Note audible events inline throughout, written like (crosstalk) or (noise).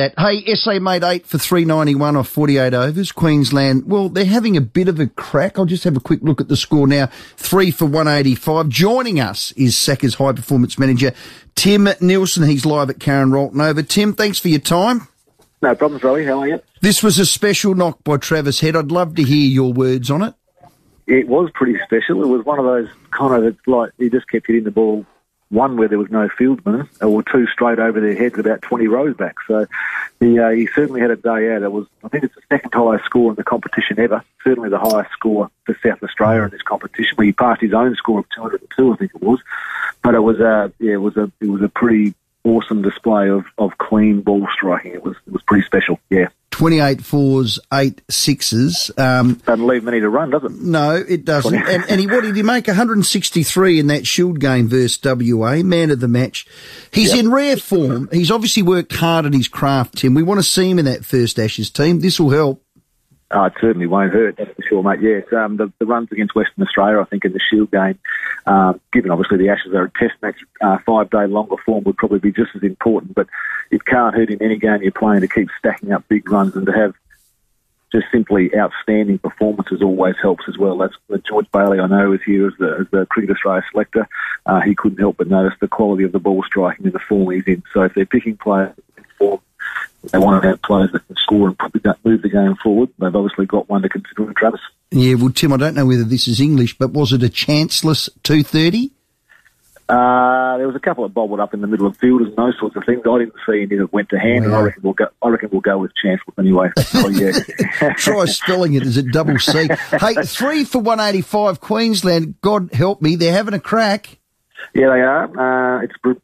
That hey, SA made eight for three ninety one off forty eight overs. Queensland, well, they're having a bit of a crack. I'll just have a quick look at the score now. Three for one eighty five. Joining us is SACA's high performance manager Tim Nielsen. He's live at Karen Rolton Oval. Tim, thanks for your time. No problems, Robbie. How are you? This was a special knock by Travis Head. I'd love to hear your words on it. It was pretty special. It was one of those kind of like he just kept hitting the ball one where there was no fieldsman, or two straight over their heads about 20 rows back. So he, uh, he certainly had a day out. It was, I think it's the second highest score in the competition ever, certainly the highest score for South Australia in this competition, he passed his own score of 202, I think it was. But it was, uh, yeah, it was a, it was a pretty awesome display of, of clean ball striking. It was, it was pretty special, yeah. 28 fours, 8 sixes. Um, Doesn't leave many to run, does it? No, it doesn't. and, and he, what did he make? 163 in that Shield game versus WA, man of the match. He's yep. in rare form. He's obviously worked hard at his craft, Tim. We want to see him in that first Ashes team. This will help. Oh, it certainly won't hurt, that's for sure, mate. Yes, um, the, the, runs against Western Australia, I think, in the Shield game, um, given obviously the Ashes are a test match, uh, five day longer form would probably be just as important, but it can't hurt in any game you're playing to keep stacking up big runs and to have just simply outstanding performances always helps as well. That's George Bailey, I know, is here as the, as the Cricket Australia selector. Uh, he couldn't help but notice the quality of the ball striking and the form he's in. So if they're picking players in they want to have players that can score and probably move the game forward. They've obviously got one to consider in Travis. Yeah, well, Tim, I don't know whether this is English, but was it a chanceless 230? Uh, there was a couple that bobbled up in the middle of fielders and those sorts of things. I didn't see any that went to hand, and I reckon we'll go. I reckon we'll go with Chancellor anyway. (laughs) Oh, yeah. (laughs) Try spelling it. Is it double C? hey, three for one eighty five. Queensland. God help me, they're having a crack. Yeah, they are. Uh, it's been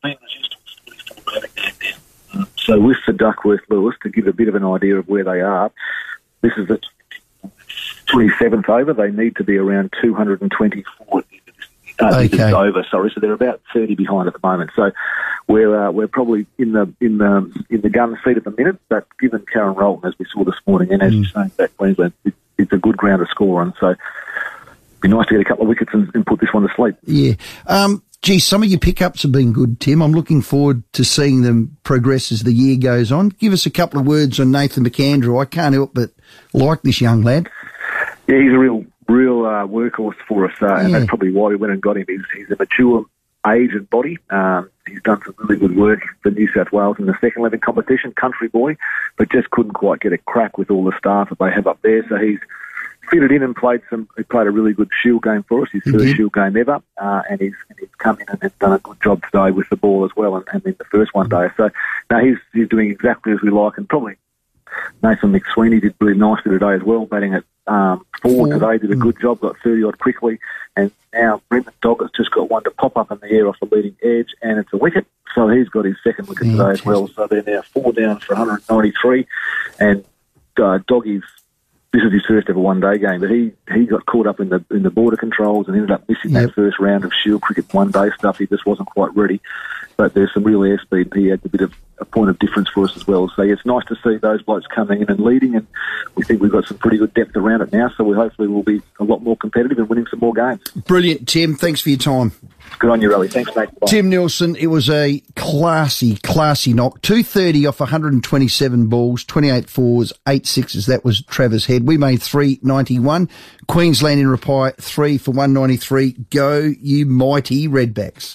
so with the Duckworth Lewis, to give a bit of an idea of where they are, this is the 27th over. They need to be around 224 uh, okay. over. Sorry, so they're about 30 behind at the moment. So we're uh, we're probably in the in the in the gun seat at the minute. But given Karen Rolton, as we saw this morning, and as mm. you're saying, back Queensland, it, it's a good ground to score on. So it'd be nice to get a couple of wickets and, and put this one to sleep. Yeah. Um, Gee, some of your pickups have been good, Tim. I'm looking forward to seeing them progress as the year goes on. Give us a couple of words on Nathan McAndrew. I can't help but like this young lad. Yeah, he's a real, real uh, workhorse for us, uh, yeah. and that's probably why we went and got him. He's, he's a mature age and body. Um, he's done some really good work for New South Wales in the second eleven competition, country boy, but just couldn't quite get a crack with all the staff that they have up there. So he's fitted in and played some. He played a really good Shield game for us, his 1st mm-hmm. Shield game ever, uh, and he's and he's come in and has done a good job today with the ball as well, and, and in the first one day. So now he's he's doing exactly as we like, and probably Nathan McSweeney did really nicely today as well, batting at um, four today, did a good job, got 30 odd quickly, and now Brendan Doggett's just got one to pop up in the air off the leading edge, and it's a wicket. So he's got his second wicket today as well. So they're now four down for 193, and uh, Doggy's this is his first ever one day game, but he, he got caught up in the in the border controls and ended up missing yep. that first round of Shield cricket one day stuff. He just wasn't quite ready. But there's some real airspeed. He had a bit of a point of difference for us as well. So it's nice to see those blokes coming in and leading, and we think we've got some pretty good depth around it now. So we hopefully will be a lot more competitive and winning some more games. Brilliant, Tim. Thanks for your time. Good on you, Rally. Thanks, mate. Bye. Tim Nielsen, it was a classy, classy knock. 230 off 127 balls, 28 fours, 8 sixes. That was Travis Head. We made 391. Queensland in reply, 3 for 193. Go, you mighty Redbacks.